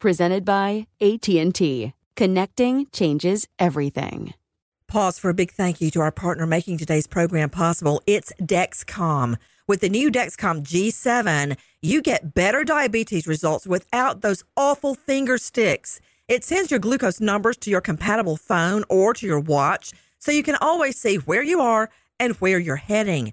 presented by AT&T. Connecting changes everything. Pause for a big thank you to our partner making today's program possible. It's Dexcom. With the new Dexcom G7, you get better diabetes results without those awful finger sticks. It sends your glucose numbers to your compatible phone or to your watch so you can always see where you are and where you're heading.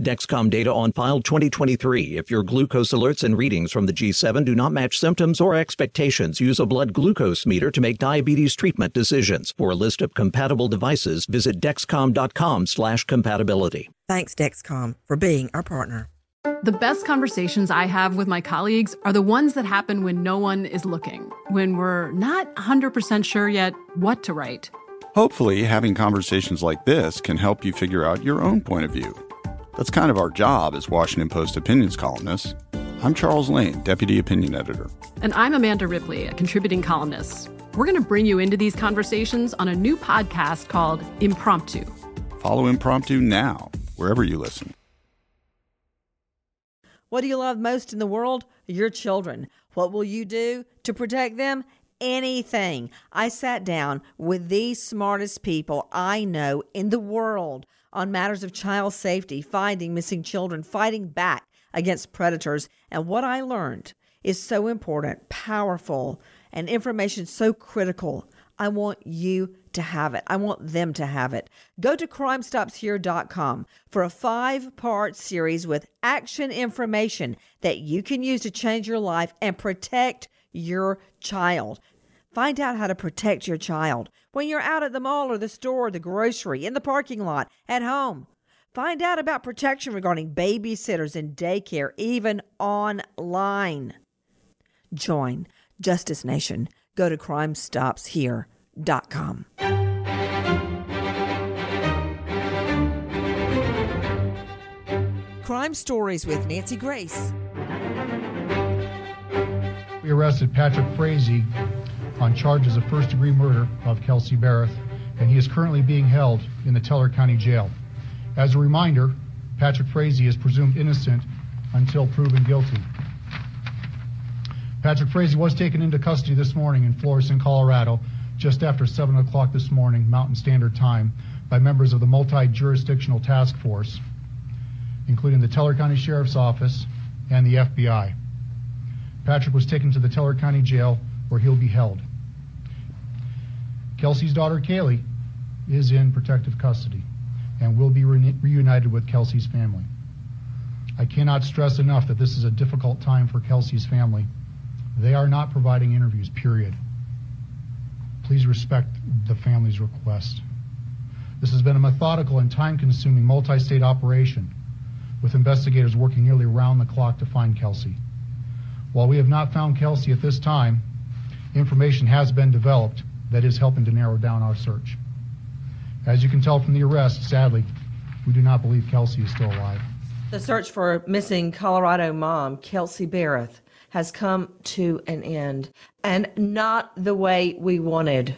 Dexcom data on file 2023. If your glucose alerts and readings from the G7 do not match symptoms or expectations, use a blood glucose meter to make diabetes treatment decisions. For a list of compatible devices, visit dexcom.com/compatibility. Thanks Dexcom for being our partner. The best conversations I have with my colleagues are the ones that happen when no one is looking, when we're not 100% sure yet what to write. Hopefully, having conversations like this can help you figure out your own point of view. That's kind of our job as Washington Post opinions columnists. I'm Charles Lane, Deputy Opinion Editor. And I'm Amanda Ripley, a contributing columnist. We're going to bring you into these conversations on a new podcast called Impromptu. Follow Impromptu now, wherever you listen. What do you love most in the world? Your children. What will you do to protect them? Anything. I sat down with the smartest people I know in the world on matters of child safety, finding missing children, fighting back against predators. And what I learned is so important, powerful, and information so critical. I want you to have it. I want them to have it. Go to crimestopshere.com for a five part series with action information that you can use to change your life and protect your child. Find out how to protect your child when you're out at the mall or the store, or the grocery, in the parking lot, at home. Find out about protection regarding babysitters and daycare, even online. Join Justice Nation. Go to crimestopshere.com. Crime Stories with Nancy Grace. We arrested Patrick Frazee on charges of first degree murder of Kelsey Berreth, and he is currently being held in the Teller County Jail. As a reminder, Patrick Frazee is presumed innocent until proven guilty. Patrick Frazee was taken into custody this morning in Florissant, Colorado, just after 7 o'clock this morning, Mountain Standard Time, by members of the multi jurisdictional task force, including the Teller County Sheriff's Office and the FBI. Patrick was taken to the Teller County Jail where he'll be held. Kelsey's daughter Kaylee is in protective custody and will be re- reunited with Kelsey's family. I cannot stress enough that this is a difficult time for Kelsey's family. They are not providing interviews, period. Please respect the family's request. This has been a methodical and time consuming multi state operation with investigators working nearly around the clock to find Kelsey. While we have not found Kelsey at this time, information has been developed that is helping to narrow down our search. As you can tell from the arrest, sadly, we do not believe Kelsey is still alive. The search for missing Colorado mom, Kelsey Berreth, has come to an end, and not the way we wanted.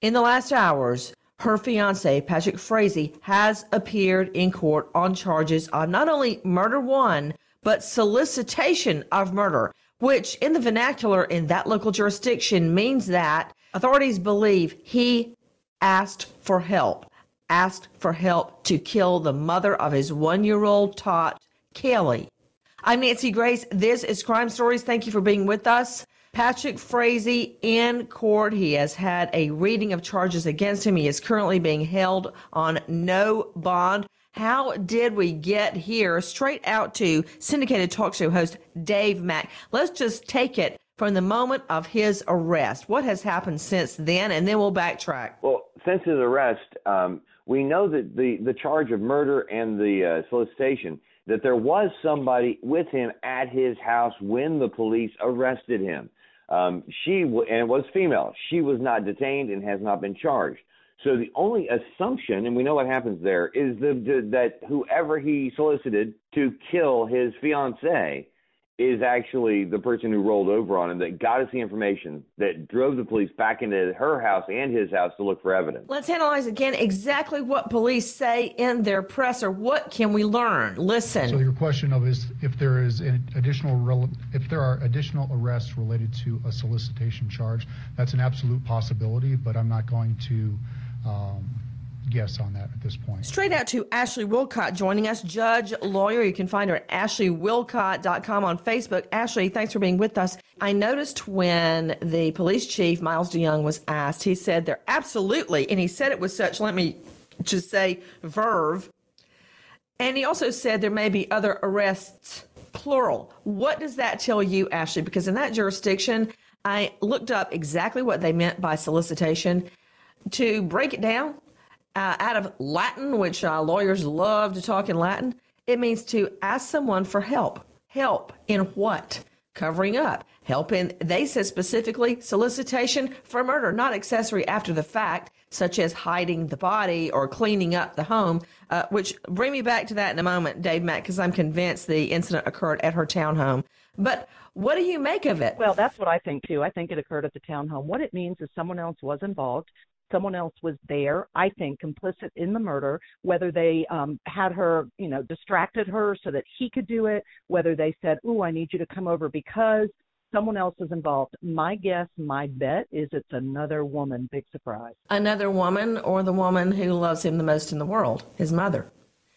In the last hours, her fiance, Patrick Frazee, has appeared in court on charges of not only murder one, but solicitation of murder, which in the vernacular in that local jurisdiction means that authorities believe he asked for help, asked for help to kill the mother of his one year old tot, Kelly. I'm Nancy Grace. This is Crime Stories. Thank you for being with us. Patrick Frazee in court. He has had a reading of charges against him. He is currently being held on no bond. How did we get here? Straight out to syndicated talk show host Dave Mack. Let's just take it from the moment of his arrest. What has happened since then? And then we'll backtrack. Well, since his arrest, um, we know that the, the charge of murder and the uh, solicitation, that there was somebody with him at his house when the police arrested him. Um, she w- and was female. She was not detained and has not been charged. So the only assumption, and we know what happens there, is the, the, that whoever he solicited to kill his fiancee is actually the person who rolled over on him that got us the information that drove the police back into her house and his house to look for evidence. Let's analyze again exactly what police say in their presser. What can we learn? Listen. So your question of is if there is an additional if there are additional arrests related to a solicitation charge, that's an absolute possibility, but I'm not going to um, guess on that at this point. Straight out to Ashley Wilcott joining us, judge, lawyer. You can find her at ashleywilcott.com on Facebook. Ashley, thanks for being with us. I noticed when the police chief, Miles DeYoung, was asked, he said they're absolutely, and he said it with such, let me just say, verve. And he also said there may be other arrests, plural. What does that tell you, Ashley? Because in that jurisdiction, I looked up exactly what they meant by solicitation. To break it down, uh, out of Latin, which uh, lawyers love to talk in Latin, it means to ask someone for help. Help in what? Covering up. Help in, they said specifically, solicitation for murder, not accessory after the fact, such as hiding the body or cleaning up the home, uh, which bring me back to that in a moment, Dave Mack, because I'm convinced the incident occurred at her townhome. But what do you make of it? Well, that's what I think too. I think it occurred at the townhome. What it means is someone else was involved someone else was there, I think, complicit in the murder, whether they um, had her, you know, distracted her so that he could do it, whether they said, Ooh, I need you to come over because someone else is involved. My guess, my bet is it's another woman. Big surprise. Another woman or the woman who loves him the most in the world, his mother.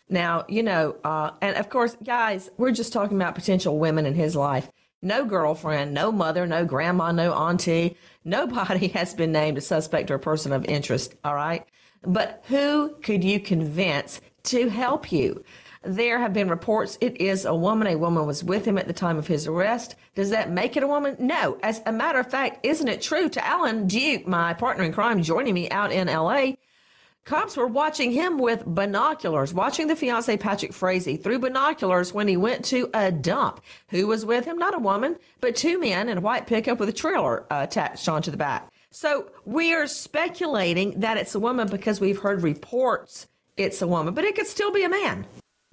Now, you know, uh, and of course, guys, we're just talking about potential women in his life. No girlfriend, no mother, no grandma, no auntie. Nobody has been named a suspect or a person of interest, all right? But who could you convince to help you? There have been reports it is a woman. A woman was with him at the time of his arrest. Does that make it a woman? No. As a matter of fact, isn't it true to Alan Duke, my partner in crime, joining me out in LA? Cops were watching him with binoculars, watching the fiance Patrick Frazee through binoculars when he went to a dump. Who was with him? Not a woman, but two men in a white pickup with a trailer uh, attached onto the back. So we are speculating that it's a woman because we've heard reports it's a woman, but it could still be a man.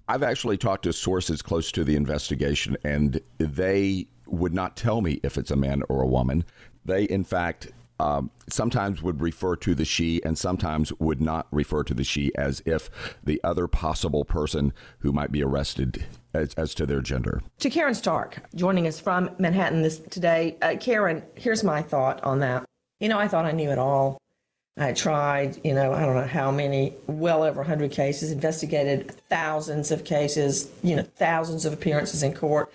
I've actually talked to sources close to the investigation, and they would not tell me if it's a man or a woman. They, in fact, um, sometimes would refer to the she and sometimes would not refer to the she as if the other possible person who might be arrested as, as to their gender. To Karen Stark, joining us from Manhattan this today. Uh, Karen, here's my thought on that. You know, I thought I knew it all. I tried, you know, I don't know how many, well over 100 cases, investigated thousands of cases, you know, thousands of appearances in court.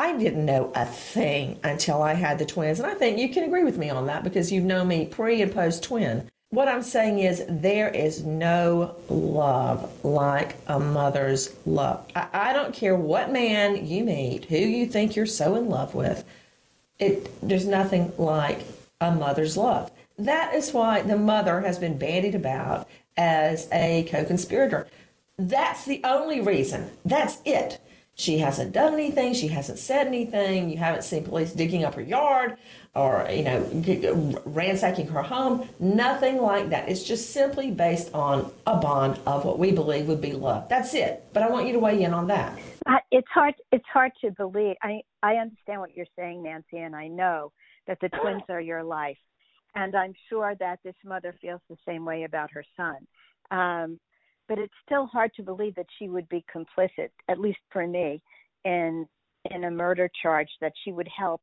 I didn't know a thing until I had the twins. And I think you can agree with me on that because you've known me pre and post twin. What I'm saying is, there is no love like a mother's love. I, I, don't care what man you meet, who you think you're so in love with. It there's nothing like a mother's love. That is why the mother has been bandied about as a co-conspirator. That's the only reason. That's it. She hasn't done anything. She hasn't said anything. You haven't seen police digging up her yard or, you know, ransacking her home. Nothing like that. It's just simply based on a bond of what we believe would be love. That's it. But I want you to weigh in on that. It's hard. It's hard to believe. I I understand what you're saying, Nancy, and I know that the twins are your life. And I'm sure that this mother feels the same way about her son. Um, but it's still hard to believe that she would be complicit, at least for me, in in a murder charge. That she would help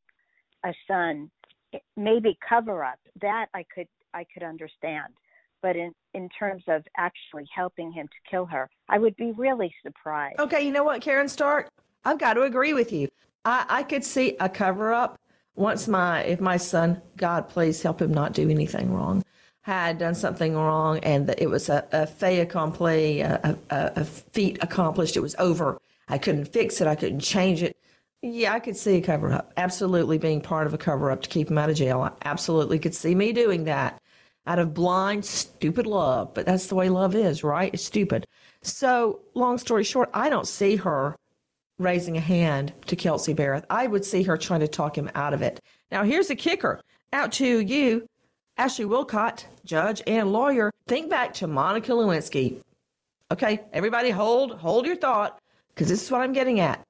a son, eh, maybe cover up. That I could I could understand. But in in terms of actually helping him to kill her, I would be really surprised. Okay, you know what, Karen Stark? I've got to agree with you. I, I could see a cover up once my if my son, God please help him not do anything wrong, had done something wrong and it was a, a fait accompli, a, a, a feat accomplished, it was over. I couldn't fix it, I couldn't change it. Yeah, I could see a cover up. Absolutely being part of a cover up to keep him out of jail. I absolutely could see me doing that out of blind, stupid love. But that's the way love is, right? It's stupid. So, long story short, I don't see her raising a hand to Kelsey Berreth. I would see her trying to talk him out of it. Now, here's the kicker out to you, Ashley Wilcott, judge and lawyer. Think back to Monica Lewinsky. Okay, everybody hold hold your thought because this is what I'm getting at.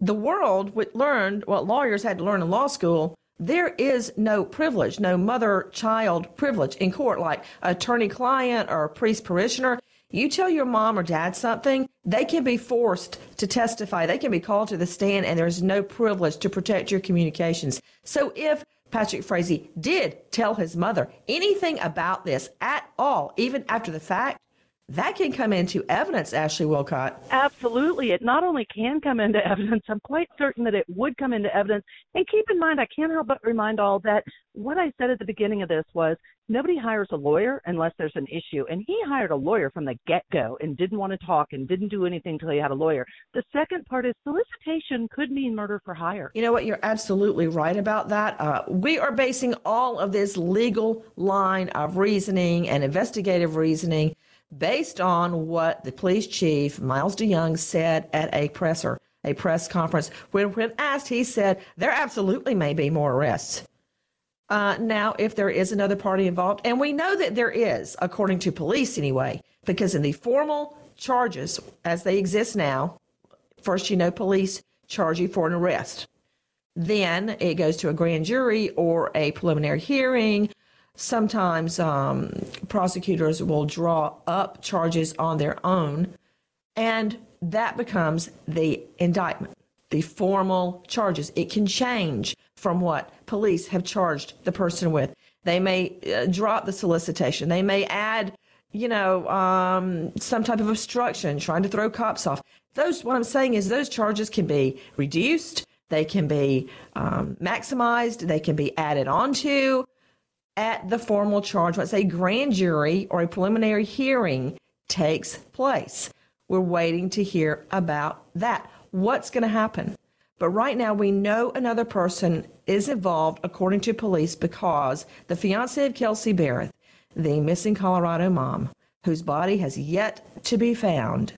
The world learned what lawyers had to learn in law school. There is no privilege, no mother child privilege in court, like attorney client or priest parishioner. You tell your mom or dad something, they can be forced to testify. They can be called to the stand, and there's no privilege to protect your communications. So if Patrick Frazee did tell his mother anything about this at all, even after the fact, that can come into evidence, Ashley Wilcott. Absolutely. It not only can come into evidence, I'm quite certain that it would come into evidence. And keep in mind, I can't help but remind all that what I said at the beginning of this was nobody hires a lawyer unless there's an issue. And he hired a lawyer from the get go and didn't want to talk and didn't do anything until he had a lawyer. The second part is solicitation could mean murder for hire. You know what? You're absolutely right about that. Uh, we are basing all of this legal line of reasoning and investigative reasoning based on what the police chief, Miles DeYoung, said at a presser, a press conference. When, when asked, he said there absolutely may be more arrests. Uh, now, if there is another party involved, and we know that there is, according to police anyway, because in the formal charges as they exist now, first you know police charge you for an arrest. Then it goes to a grand jury or a preliminary hearing Sometimes um, prosecutors will draw up charges on their own, and that becomes the indictment, the formal charges. It can change from what police have charged the person with. They may uh, drop the solicitation. They may add, you know, um, some type of obstruction, trying to throw cops off. Those, what I'm saying is, those charges can be reduced. They can be um, maximized. They can be added onto at the formal charge once a grand jury or a preliminary hearing takes place. We're waiting to hear about that. What's going to happen? But right now, we know another person is involved, according to police, because the fiance of Kelsey Berreth, the missing Colorado mom, whose body has yet to be found,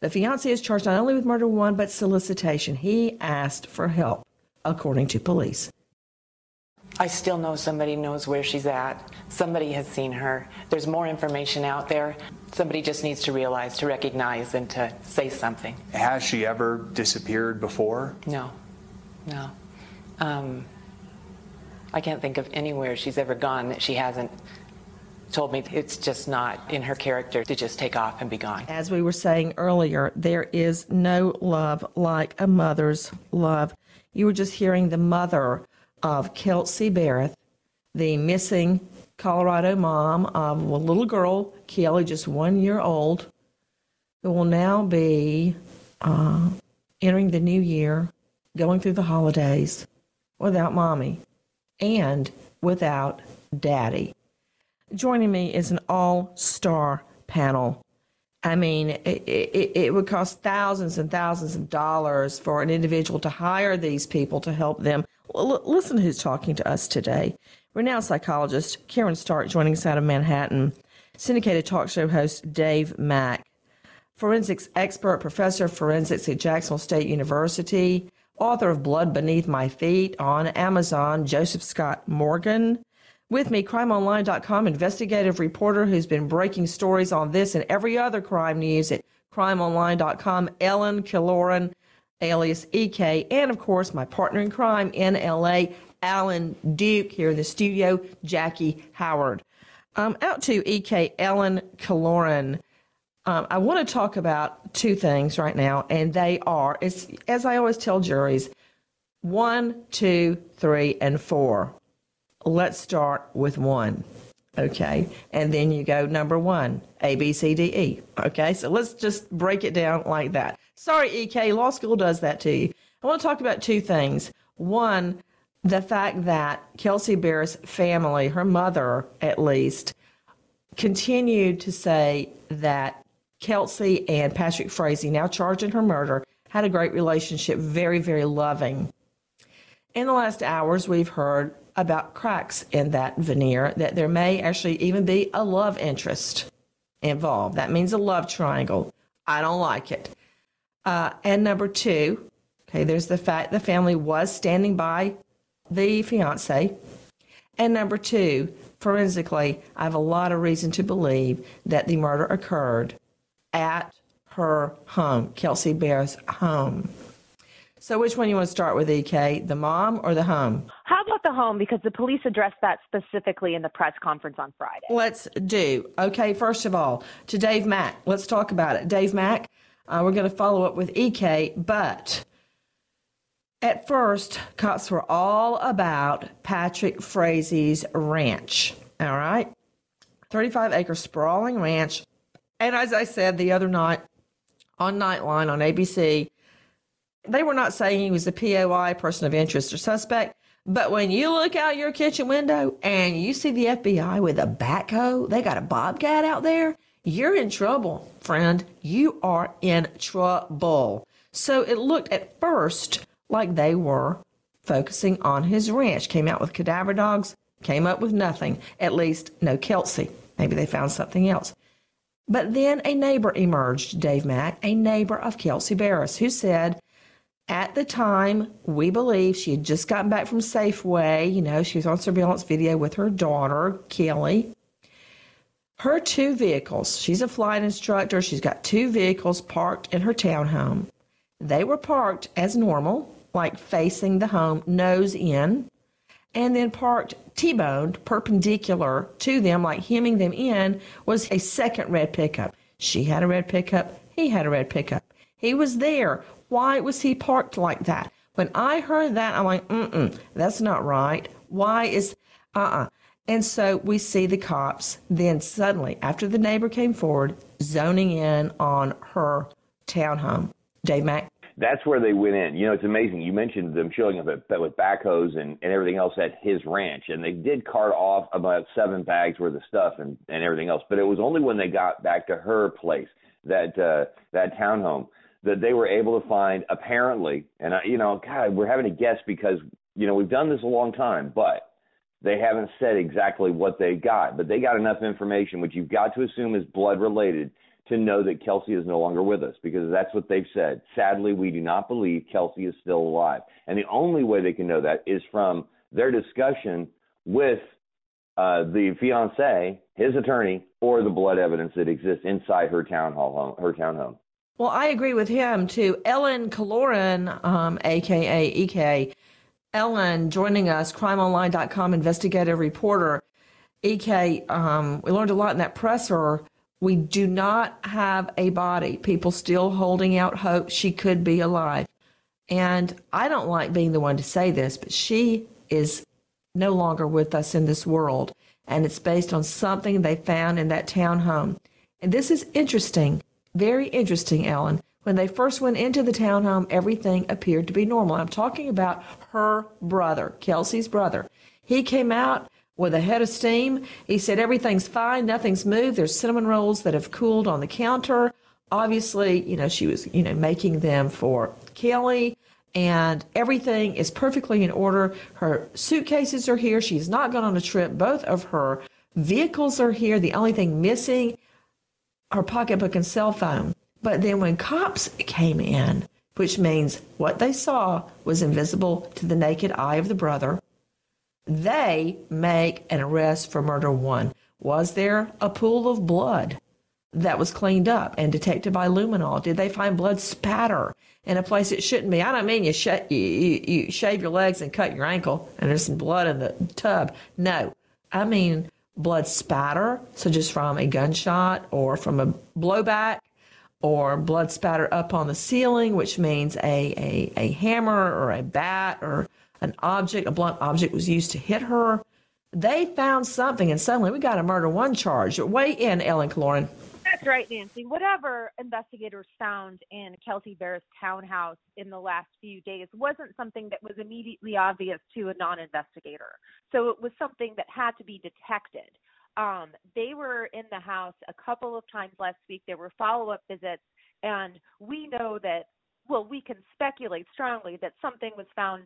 the fiance is charged not only with murder one, but solicitation. He asked for help, according to police. I still know somebody knows where she's at. Somebody has seen her. There's more information out there. Somebody just needs to realize, to recognize, and to say something. Has she ever disappeared before? No, no. Um, I can't think of anywhere she's ever gone that she hasn't told me it's just not in her character to just take off and be gone. As we were saying earlier, there is no love like a mother's love. You were just hearing the mother of Kelsey Berreth, the missing Colorado mom of a little girl, Kelly, just one year old, who will now be uh, entering the new year, going through the holidays without mommy and without daddy. Joining me is an all star panel. I mean, it, it, it, would cost thousands and thousands of dollars for an individual to hire these people to help them L- listen to who's talking to us today. Renowned psychologist Karen Stark joining us out of Manhattan. Syndicated talk show host Dave Mack. Forensics expert, professor of forensics at Jacksonville State University. Author of Blood Beneath My Feet on Amazon, Joseph Scott Morgan. With me, crimeonline.com investigative reporter who's been breaking stories on this and every other crime news at crimeonline.com, Ellen Killoran alias EK, and of course, my partner in crime in LA, Alan Duke here in the studio, Jackie Howard. Um, out to EK Ellen Killoran. Um, I want to talk about two things right now, and they are, as I always tell juries, one, two, three, and four. Let's start with one. Okay. And then you go number one, A, B, C, D, E. Okay. So let's just break it down like that. Sorry, EK, law school does that to you. I want to talk about two things. One, the fact that Kelsey Berreth's family, her mother at least, continued to say that Kelsey and Patrick Frazee, now charged in her murder, had a great relationship, very, very loving. In the last hours, we've heard about cracks in that veneer, that there may actually even be a love interest involved. That means a love triangle. I don't like it. Uh, and number two, okay, there's the fact the family was standing by the fiance. And number two, forensically, I have a lot of reason to believe that the murder occurred at her home, Kelsey Berreth's home. So, which one you want to start with, EK, the mom or the home? How about the home? Because the police addressed that specifically in the press conference on Friday. Let's do. Okay, first of all, to Dave Mack. Let's talk about it. Dave Mack, uh, we're going to follow up with EK, but at first, cops were all about Patrick Frazee's ranch. All right? 35 acre sprawling ranch. And as I said the other night on Nightline on ABC, they were not saying he was a POI, person of interest or suspect. But when you look out your kitchen window and you see the FBI with a backhoe, they got a bobcat out there, you're in trouble, friend. You are in trouble. So it looked at first like they were focusing on his ranch. Came out with cadaver dogs, came up with nothing, at least no Kelsey. Maybe they found something else. But then a neighbor emerged, Dave Mack, a neighbor of Kelsey Berreth, who said at the time, we believe she had just gotten back from Safeway. You know, she was on surveillance video with her daughter, Kelly. Her two vehicles, she's a flight instructor. She's got two vehicles parked in her townhome. They were parked as normal, like facing the home, nose in, and then parked T boned perpendicular to them, like hemming them in, was a second red pickup. She had a red pickup, he had a red pickup. He was there why was he parked like that? When I heard that, I'm like, mm mm, that's not right. Why is, uh uh-uh. uh And so we see the cops then suddenly, after the neighbor came forward, zoning in on her townhome. Dave Mack? That's where they went in. You know, it's amazing. You mentioned them showing up at, with backhoes and, and everything else at his ranch, and they did cart off about seven bags worth of stuff and, and everything else. But it was only when they got back to her place, that uh, that townhome, that they were able to find apparently, and I, you know, God, we're having to guess because you know we've done this a long time, but they haven't said exactly what they got, but they got enough information, which you've got to assume is blood related, to know that Kelsey is no longer with us because that's what they've said. Sadly, we do not believe Kelsey is still alive, and the only way they can know that is from their discussion with uh, the fiance, his attorney, or the blood evidence that exists inside her town hall, her townhome. Well, I agree with him too. Ellen Killoran, um, aka EK, Ellen joining us, crimeonline.com investigative reporter. EK, um, we learned a lot in that presser. We do not have a body. People still holding out hope she could be alive. And I don't like being the one to say this, but she is no longer with us in this world. And it's based on something they found in that townhome. And this is interesting very interesting, Ellen. When they first went into the townhome, everything appeared to be normal. I'm talking about her brother, Kelsey's brother. He came out with a head of steam. He said everything's fine, nothing's moved. There's cinnamon rolls that have cooled on the counter. Obviously, you know, she was, you know, making them for Kelly and everything is perfectly in order. Her suitcases are here. She's not gone on a trip. Both of her vehicles are here. The only thing missing her pocketbook and cell phone. But then when cops came in, which means what they saw was invisible to the naked eye of the brother, they make an arrest for murder one. Was there a pool of blood that was cleaned up and detected by luminol? Did they find blood spatter in a place it shouldn't be? I don't mean you, sh- you, you, you shave your legs and cut your ankle and there's some blood in the tub. No, I mean blood spatter, such as from a gunshot or from a blowback or blood spatter up on the ceiling, which means a, a, a hammer or a bat or an object, a blunt object was used to hit her. They found something, and suddenly we got a murder one charge. Weigh in, Ellen Killoran. That's right, Nancy. Whatever investigators found in Kelsey Berreth's townhouse in the last few days wasn't something that was immediately obvious to a non investigator. So it was something that had to be detected. Um, they were in the house a couple of times last week. There were follow up visits, and we know that, well, we can speculate strongly that something was found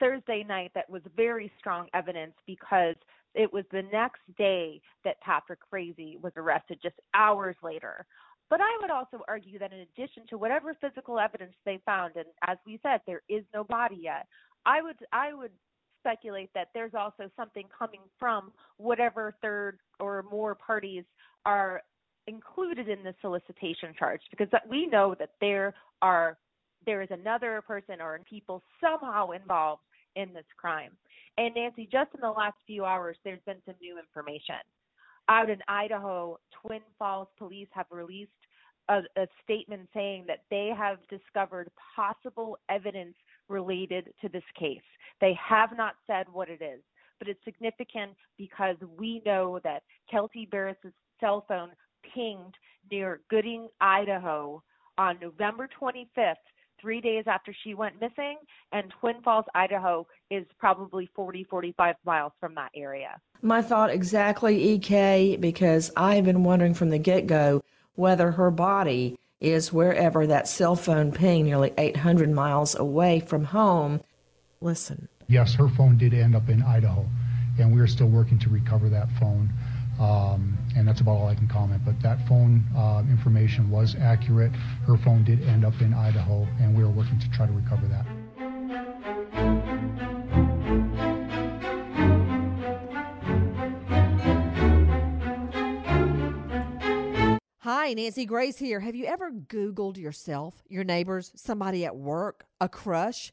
Thursday night that was very strong evidence because it was the next day that Patrick Frazee was arrested, just hours later. But I would also argue that in addition to whatever physical evidence they found, and as we said, there is no body yet, I would I would speculate that there's also something coming from whatever third or more parties are included in the solicitation charge because we know that there are there is another person or people somehow involved in this crime. And Nancy, just in the last few hours, there's been some new information. Out in Idaho, Twin Falls police have released a, a statement saying that they have discovered possible evidence related to this case. They have not said what it is, but it's significant because we know that Kelsey Berreth's cell phone pinged near Gooding, Idaho on November 25th three days after she went missing, and Twin Falls, Idaho is probably 40, 45 miles from that area. My thought exactly, EK, because I've been wondering from the get go whether her body is wherever that cell phone ping nearly 800 miles away from home. Listen. Yes, her phone did end up in Idaho, and we're still working to recover that phone. Um, and that's about all I can comment. But that phone uh, information was accurate. Her phone did end up in Idaho, and we are working to try to recover that. Hi, Nancy Grace here. Have you ever Googled yourself, your neighbors, somebody at work, a crush?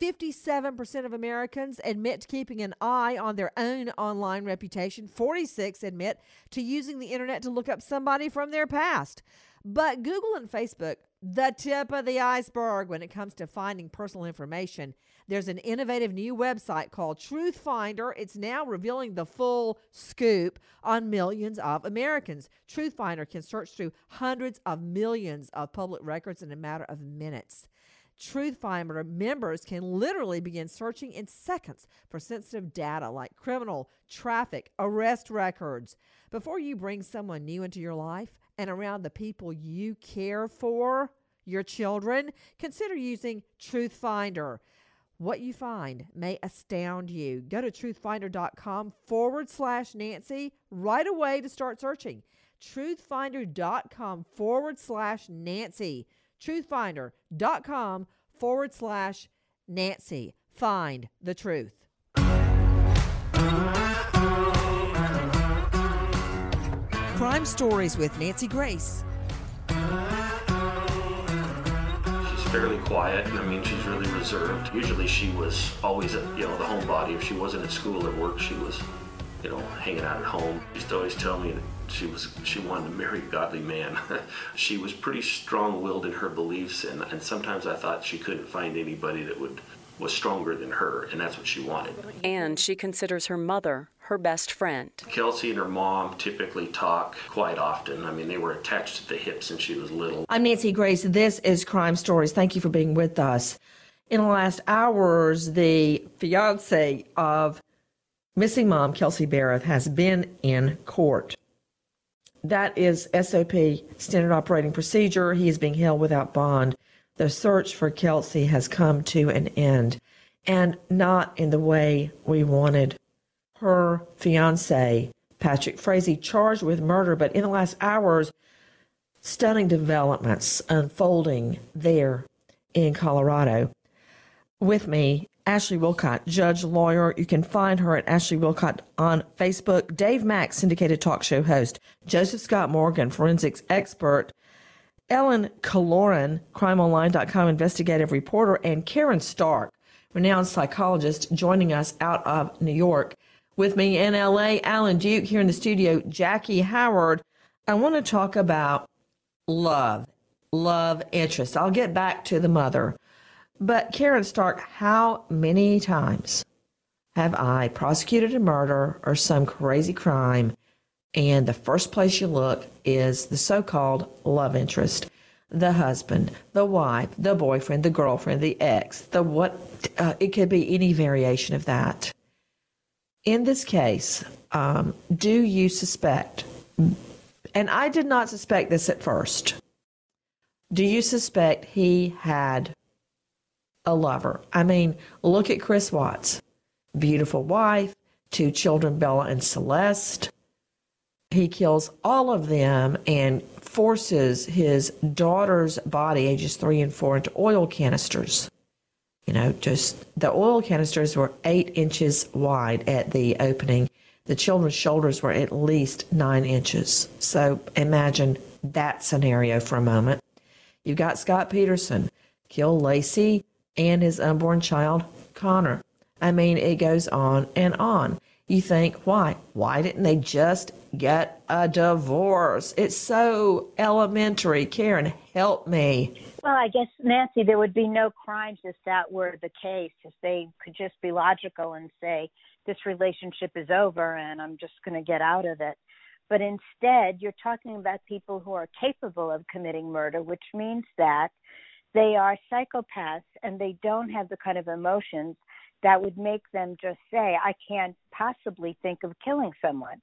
57% of Americans admit to keeping an eye on their own online reputation. 46 admit to using the internet to look up somebody from their past. But Google and Facebook, the tip of the iceberg when it comes to finding personal information. There's an innovative new website called Truth Finder. It's now revealing the full scoop on millions of Americans. Truth Finder can search through hundreds of millions of public records in a matter of minutes. Truth Finder members can literally begin searching in seconds for sensitive data like criminal, traffic, arrest records. Before you bring someone new into your life and around the people you care for, your children, consider using Truth Finder. What you find may astound you. Go to truthfinder.com forward slash Nancy right away to start searching. Truthfinder.com forward slash Nancy truthfinder.com forward slash Nancy. Find the truth. Crime Stories with Nancy Grace. Fairly quiet. I mean, she's really reserved. Usually she was always, at, you know, the homebody. If she wasn't at school or work, she was, you know, hanging out at home. She used to always tell me that she was she wanted to marry a godly man. she was pretty strong-willed in her beliefs, and, and sometimes I thought she couldn't find anybody that would was stronger than her, and that's what she wanted. And she considers her mother her best friend. Kelsey and her mom typically talk quite often. I mean, they were attached to the hip since she was little. I'm Nancy Grace. This is Crime Stories. Thank you for being with us. In the last hours, the fiance of missing mom, Kelsey Berreth, has been in court. That is SOP, standard operating procedure. He is being held without bond. The search for Kelsey has come to an end, and not in the way we wanted. Her fiance, Patrick Frazee, charged with murder, but in the last hours, stunning developments unfolding there in Colorado. With me Ashley Wilcott, judge, lawyer. You can find her at Ashley Wilcott on Facebook. Dave Mack, syndicated talk show host. Joseph Scott Morgan, forensics expert. Ellen Killoran, crimeonline.com investigative reporter. And Karen Stark, renowned psychologist, joining us out of New York. With me in LA, Alan Duke here in the studio, Jackie Howard. I want to talk about love, love interest. I'll get back to the mother. But Karen Stark, how many times have I prosecuted a murder or some crazy crime and the first place you look is the so-called love interest, the husband, the wife, the boyfriend, the girlfriend, the ex, the what uh, it could be any variation of that. In this case, um, do you suspect? And I did not suspect this at first. Do you suspect he had a lover. I mean, look at Chris Watts. Beautiful wife, two children, Bella and Celeste. He kills all of them and forces his daughter's body, ages three and four, into oil canisters. You know, just the oil canisters were eight inches wide at the opening. The children's shoulders were at least nine inches. So imagine that scenario for a moment. You've got Scott Peterson kill Laci and his unborn child, Connor. I mean, it goes on and on. You think, why? Why didn't they just get a divorce? It's so elementary. Karen, help me. Well, I guess, Nancy, there would be no crimes if that were the case, if they could just be logical and say, this relationship is over and I'm just going to get out of it. But instead, you're talking about people who are capable of committing murder, which means that they are psychopaths and they don't have the kind of emotions that would make them just say, I can't possibly think of killing someone.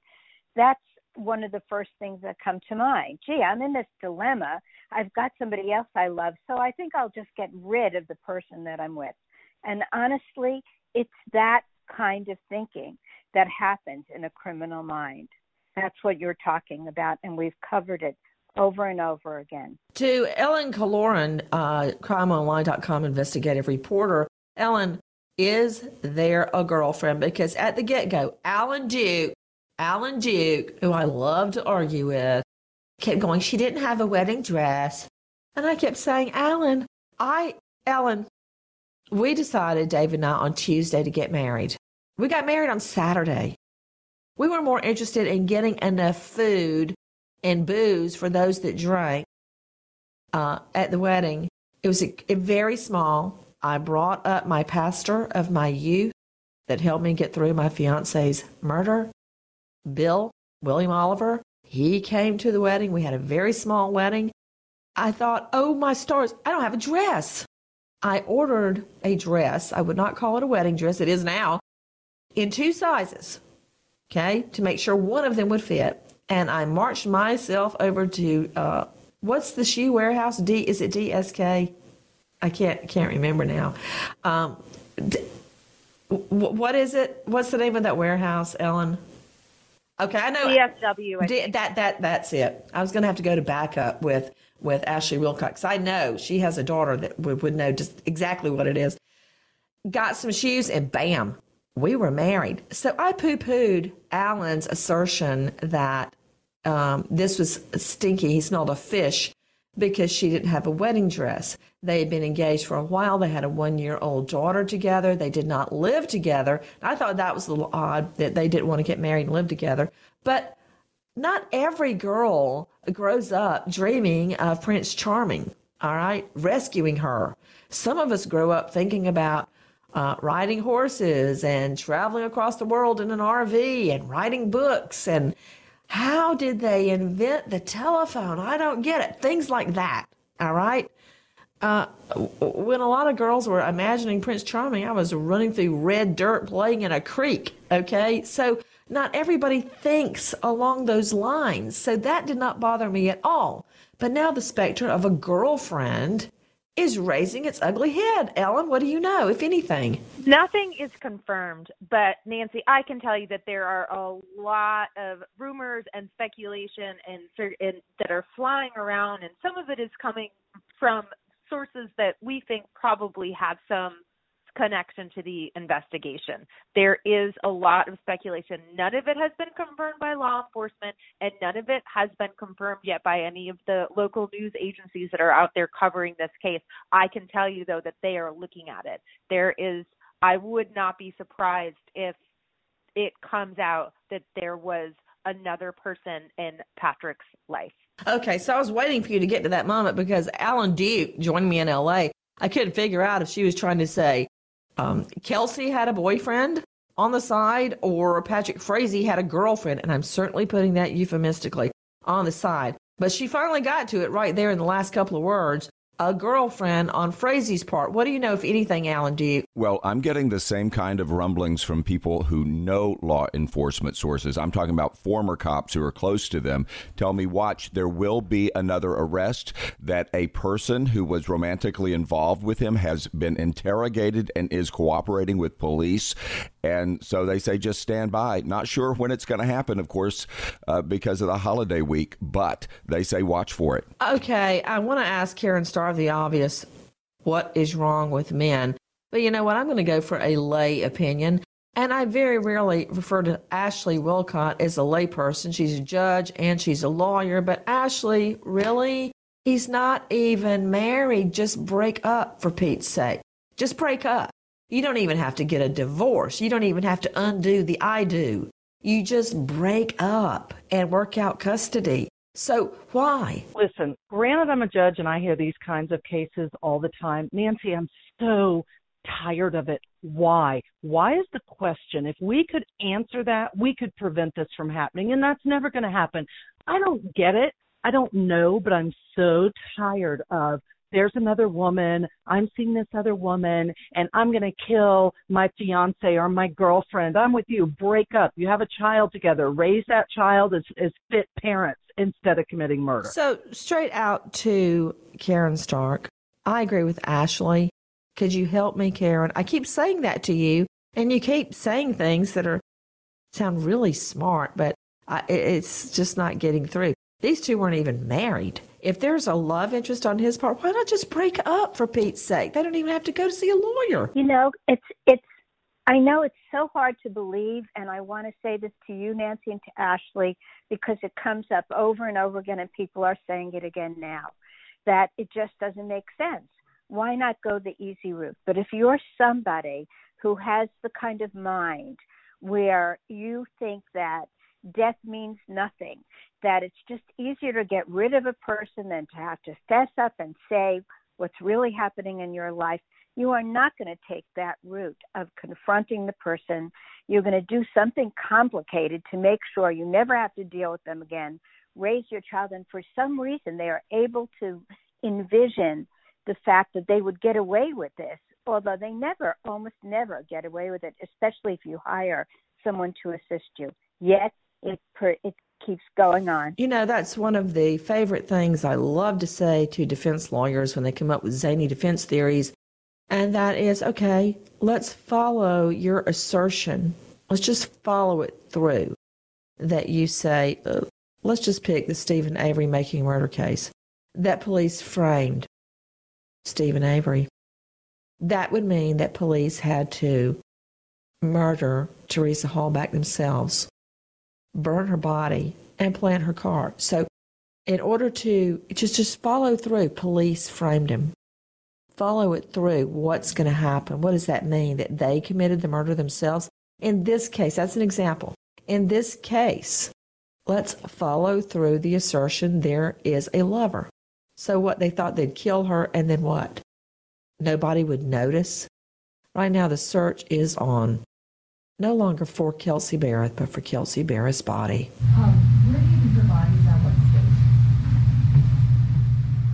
That's one of the first things that come to mind. Gee, I'm in this dilemma. I've got somebody else I love, so I think I'll just get rid of the person that I'm with. And honestly, it's that kind of thinking that happens in a criminal mind. That's what you're talking about, and we've covered it over and over again. To Ellen Killoran, uh, crimeonline.com investigative reporter, Ellen, is there a girlfriend? Because at the get go, Alan Duke, Alan Duke, who I love to argue with, kept going, she didn't have a wedding dress. And I kept saying, Alan, I, Ellen, we decided, David and I, on Tuesday to get married. We got married on Saturday. We were more interested in getting enough food and booze for those that drank uh, at the wedding. It was a, a very small. I brought up my pastor of my youth that helped me get through my fiance's murder, Bill William Oliver. He came to the wedding. We had a very small wedding. I thought, oh my stars, I don't have a dress. I ordered a dress. I would not call it a wedding dress. It is now in two sizes, okay, to make sure one of them would fit and I marched myself over to uh, what's the shoe warehouse? D is it DSK? I can't can't remember now. Um, d- what is it? What's the name of that warehouse, Ellen? Okay, I know DSW. D- that that that's it. I was going to have to go to backup with with Ashley Wilcott. I know she has a daughter that would, would know just exactly what it is. Got some shoes and bam, we were married. So I poo pooed Alan's assertion that um, this was stinky. He smelled a fish because she didn't have a wedding dress. They had been engaged for a while. They had a one year old daughter together. They did not live together. I thought that was a little odd that they didn't want to get married and live together. But not every girl grows up dreaming of Prince Charming, all right, rescuing her. Some of us grow up thinking about uh, riding horses and traveling across the world in an RV and writing books and how did they invent the telephone? I don't get it. Things like that. All right. Uh, when a lot of girls were imagining Prince Charming, I was running through red dirt playing in a creek. Okay. So not everybody thinks along those lines. So that did not bother me at all. But now the specter of a girlfriend is raising its ugly head. Ellen, what do you know, if anything? Nothing is confirmed, but Nancy, I can tell you that there are a lot of rumors and speculation and, and that are flying around, and some of it is coming from sources that we think probably have some connection to the investigation. There is a lot of speculation. None of it has been confirmed by law enforcement, and none of it has been confirmed yet by any of the local news agencies that are out there covering this case. I can tell you, though, that they are looking at it. There is, I would not be surprised if it comes out that there was another person in Patrick's life. Okay, so I was waiting for you to get to that moment because Alan Duke joined me in LA. I couldn't figure out if she was trying to say um, Kelsey had a boyfriend on the side or Patrick Frazee had a girlfriend, and I'm certainly putting that euphemistically on the side. But she finally got to it right there in the last couple of words a girlfriend on Frazee's part. What do you know, if anything, Alan Duke? Well, I'm getting the same kind of rumblings from people who know law enforcement sources. I'm talking about former cops who are close to them. Tell me, watch, there will be another arrest, that a person who was romantically involved with him has been interrogated and is cooperating with police. And so they say just stand by. Not sure when it's going to happen, of course, uh, because of the holiday week, but they say watch for it. Okay, I want to ask Karen Starr the obvious what is wrong with men? But you know what? I'm going to go for a lay opinion. And I very rarely refer to Ashley Wilcott as a layperson. She's a judge and she's a lawyer. But Ashley, really? He's not even married. Just break up for Pete's sake. Just break up. You don't even have to get a divorce. You don't even have to undo the I do. You just break up and work out custody. So why? Listen, granted, I'm a judge and I hear these kinds of cases all the time. Nancy, I'm so tired of it. Why? Why is the question? If we could answer that, we could prevent this from happening, and that's never going to happen. I don't get it. I don't know, but I'm so tired of there's another woman, I'm seeing this other woman, and I'm going to kill my fiance or my girlfriend. I'm with you. Break up. You have a child together. Raise that child as, as fit parents instead of committing murder. So, straight out to Karen Stark, I agree with Ashley. Could you help me, Karen? I keep saying that to you, and you keep saying things that are sound really smart, but I, it's just not getting through. These two weren't even married. If there's a love interest on his part, why not just break up for Pete's sake? They don't even have to go to see a lawyer. You know, it's it's I know it's so hard to believe, and I want to say this to you, Nancy, and to Ashley, because it comes up over and over again, and people are saying it again now, that it just doesn't make sense. Why not go the easy route? But if you're somebody who has the kind of mind where you think that death means nothing, that it's just easier to get rid of a person than to have to fess up and say what's really happening in your life, you are not going to take that route of confronting the person. You're going to do something complicated to make sure you never have to deal with them again. Raise your child, and for some reason, they are able to envision the fact that they would get away with this, although they never, almost never get away with it, especially if you hire someone to assist you. Yet it per, it keeps going on. You know, that's one of the favorite things I love to say to defense lawyers when they come up with zany defense theories. And that is, okay, let's follow your assertion. Let's just follow it through. That you say, let's just pick the Steven Avery making murder case. That police framed Steven Avery. That would mean that police had to murder Teresa Halbach themselves burn her body, and plant her car. So, in order to just just follow through, police framed him. Follow it through. What's going to happen? What does that mean? That they committed the murder themselves? In this case, that's an example. In this case, let's follow through the assertion there is a lover. So, what they thought they'd kill her, and then what? Nobody would notice. Right now, the search is on no longer for Kelsey Berreth, but for Kelsey Berreth's body. Um, where do her body at? What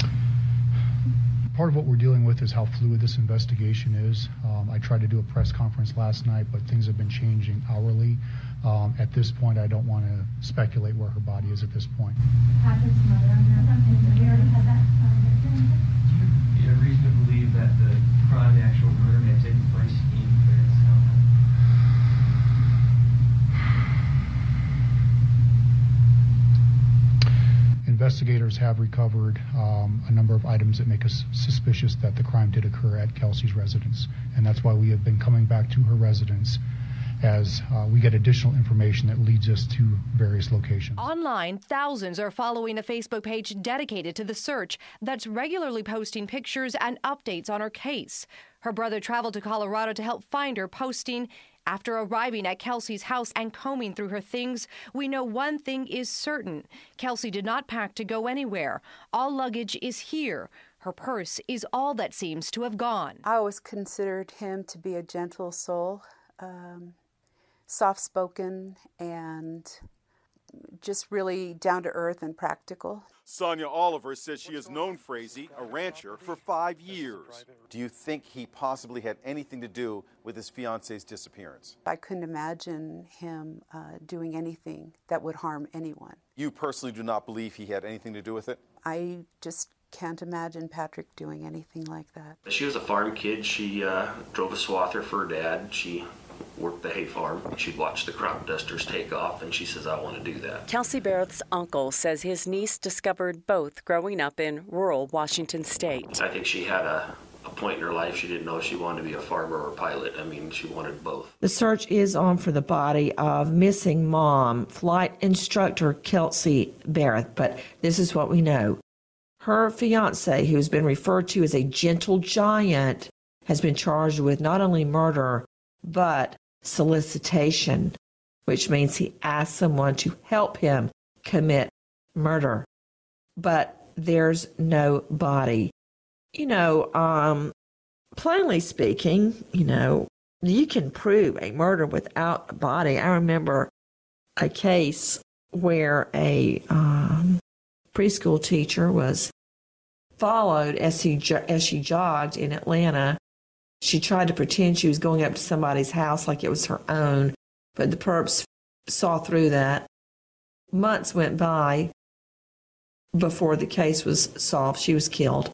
state? Part of what we're dealing with is how fluid this investigation is. Um, I tried to do a press conference last night, but things have been changing hourly. Um, at this point, I don't want to speculate where her body is at this point. Patrick's mother, has we already had that um, Do you have reason to believe that the crime, the actual murder, may have taken place in investigators have recovered um, a number of items that make us suspicious that the crime did occur at Kelsey's residence. And that's why we have been coming back to her residence as uh, we get additional information that leads us to various locations. Online, thousands are following a Facebook page dedicated to the search that's regularly posting pictures and updates on her case. Her brother traveled to Colorado to help find her, posting, after arriving at Kelsey's house and combing through her things, we know one thing is certain. Kelsey did not pack to go anywhere. All luggage is here. Her purse is all that seems to have gone. I always considered him to be a gentle soul, um, soft spoken, and just really down to earth and practical. Sonia Oliver says she has known Frazee, a rancher, for five years. Do you think he possibly had anything to do with his fiance's disappearance? I couldn't imagine him uh, doing anything that would harm anyone. You personally do not believe he had anything to do with it? I just can't imagine Patrick doing anything like that. She was a farm kid. She uh, drove a swather for her dad. She worked the hay farm. She'd watch the crop dusters take off, and she says, I want to do that. Kelsey Berreth's uncle says his niece discovered both growing up in rural Washington state. I think she had a, a point in her life she didn't know she wanted to be a farmer or a pilot. I mean, she wanted both. The search is on for the body of missing mom, flight instructor Kelsey Berreth, but this is what we know. Her fiance, who's been referred to as a gentle giant, has been charged with not only murder, but solicitation, which means he asked someone to help him commit murder. But there's no body. You know, um, plainly speaking, you know, you can prove a murder without a body. I remember a case where a um, preschool teacher was followed as he as she jogged in Atlanta she tried to pretend she was going up to somebody's house like it was her own, but the perps saw through that. Months went by before the case was solved. She was killed.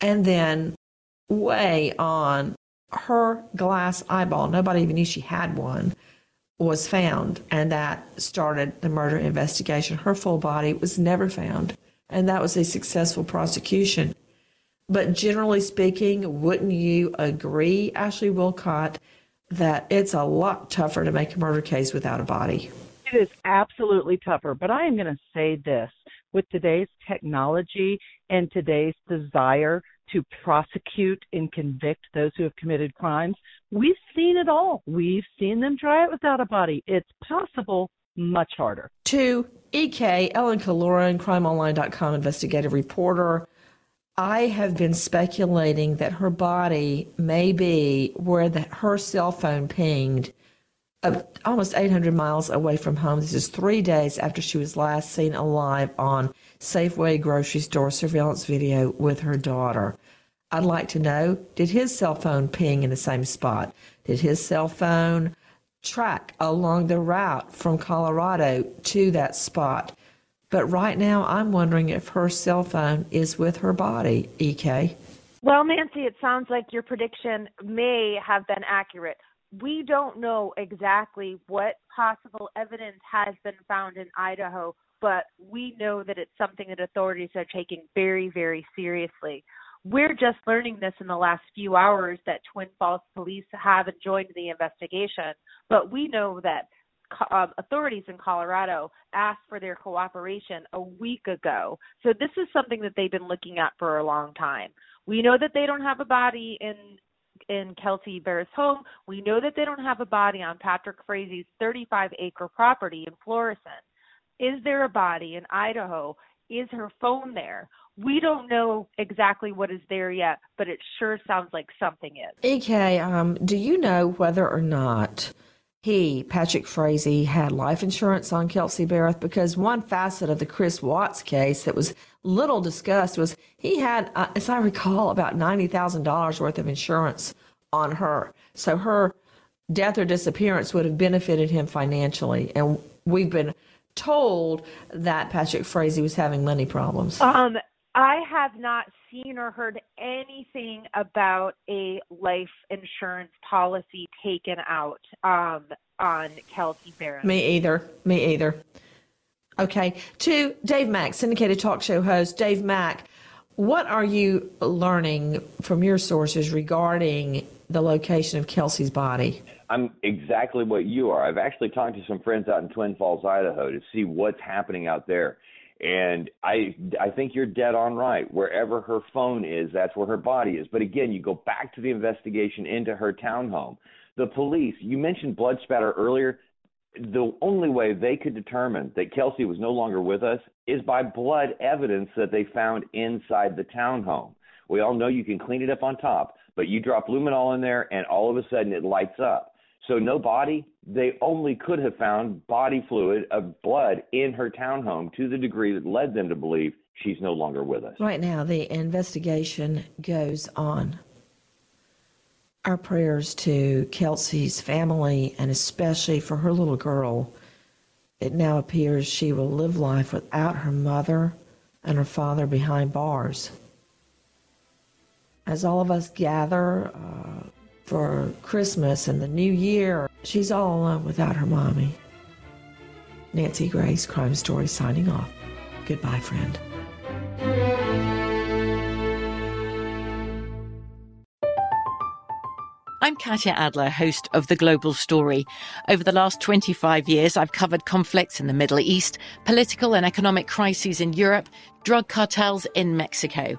And then, way on, her glass eyeball, nobody even knew she had one, was found. And that started the murder investigation. Her full body was never found. And that was a successful prosecution. But generally speaking, wouldn't you agree, Ashley Wilcott, that it's a lot tougher to make a murder case without a body? It is absolutely tougher. But I am going to say this with today's technology and today's desire to prosecute and convict those who have committed crimes, we've seen it all. We've seen them try it without a body. It's possible, much harder. To EK, Ellen Killoran, crimeonline.com investigative reporter. I have been speculating that her body may be where the, her cell phone pinged uh, almost 800 miles away from home. This is three days after she was last seen alive on Safeway grocery store surveillance video with her daughter. I'd like to know did his cell phone ping in the same spot? Did his cell phone track along the route from Colorado to that spot? But right now, I'm wondering if her cell phone is with her body, EK. Well, Nancy, it sounds like your prediction may have been accurate. We don't know exactly what possible evidence has been found in Idaho, but we know that it's something that authorities are taking very, very seriously. We're just learning this in the last few hours that Twin Falls police have joined the investigation, but we know that um, authorities in Colorado asked for their cooperation a week ago. So this is something that they've been looking at for a long time. We know that they don't have a body in in Kelsey Berreth's home. We know that they don't have a body on Patrick Frazee's 35 acre property in Florissant. Is there a body in Idaho? Is her phone there? We don't know exactly what is there yet, but it sure sounds like something is. EK, um, do you know whether or not he, Patrick Frazee, had life insurance on Kelsey Berreth because one facet of the Chris Watts case that was little discussed was he had, uh, as I recall, about $90,000 worth of insurance on her. So her death or disappearance would have benefited him financially. And we've been told that Patrick Frazee was having money problems. Um, I have not seen or heard anything about a life insurance policy taken out um, on Kelsey Berreth. Me either. Me either. Okay. To Dave Mack, syndicated talk show host. Dave Mack, what are you learning from your sources regarding the location of Kelsey's body? I'm exactly what you are. I've actually talked to some friends out in Twin Falls, Idaho, to see what's happening out there. And I I think you're dead on right. Wherever her phone is, that's where her body is. But again, you go back to the investigation into her townhome. The police, you mentioned blood spatter earlier. The only way they could determine that Kelsey was no longer with us is by blood evidence that they found inside the townhome. We all know you can clean it up on top, but you drop luminol in there and all of a sudden it lights up. So no body. They only could have found body fluid of blood in her townhome to the degree that led them to believe she's no longer with us. Right now, the investigation goes on. Our prayers to Kelsey's family and especially for her little girl. It now appears she will live life without her mother and her father behind bars. As all of us gather, uh, for Christmas and the new year. She's all alone without her mommy. Nancy Grace, Crime Story, signing off. Goodbye, friend. I'm Katya Adler, host of The Global Story. Over the last 25 years, I've covered conflicts in the Middle East, political and economic crises in Europe, drug cartels in Mexico.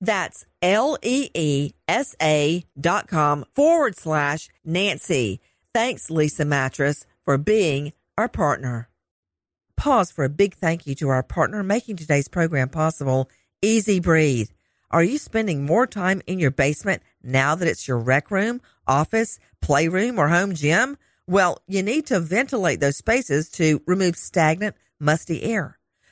That's L E E S A dot com forward slash Nancy. Thanks, Leesa Mattress, for being our partner. Pause for a big thank you to our partner making today's program possible, Easy Breathe. Are you spending more time in your basement now that it's your rec room, office, playroom, or home gym? Well, you need to ventilate those spaces to remove stagnant, musty air.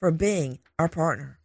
for being our partner.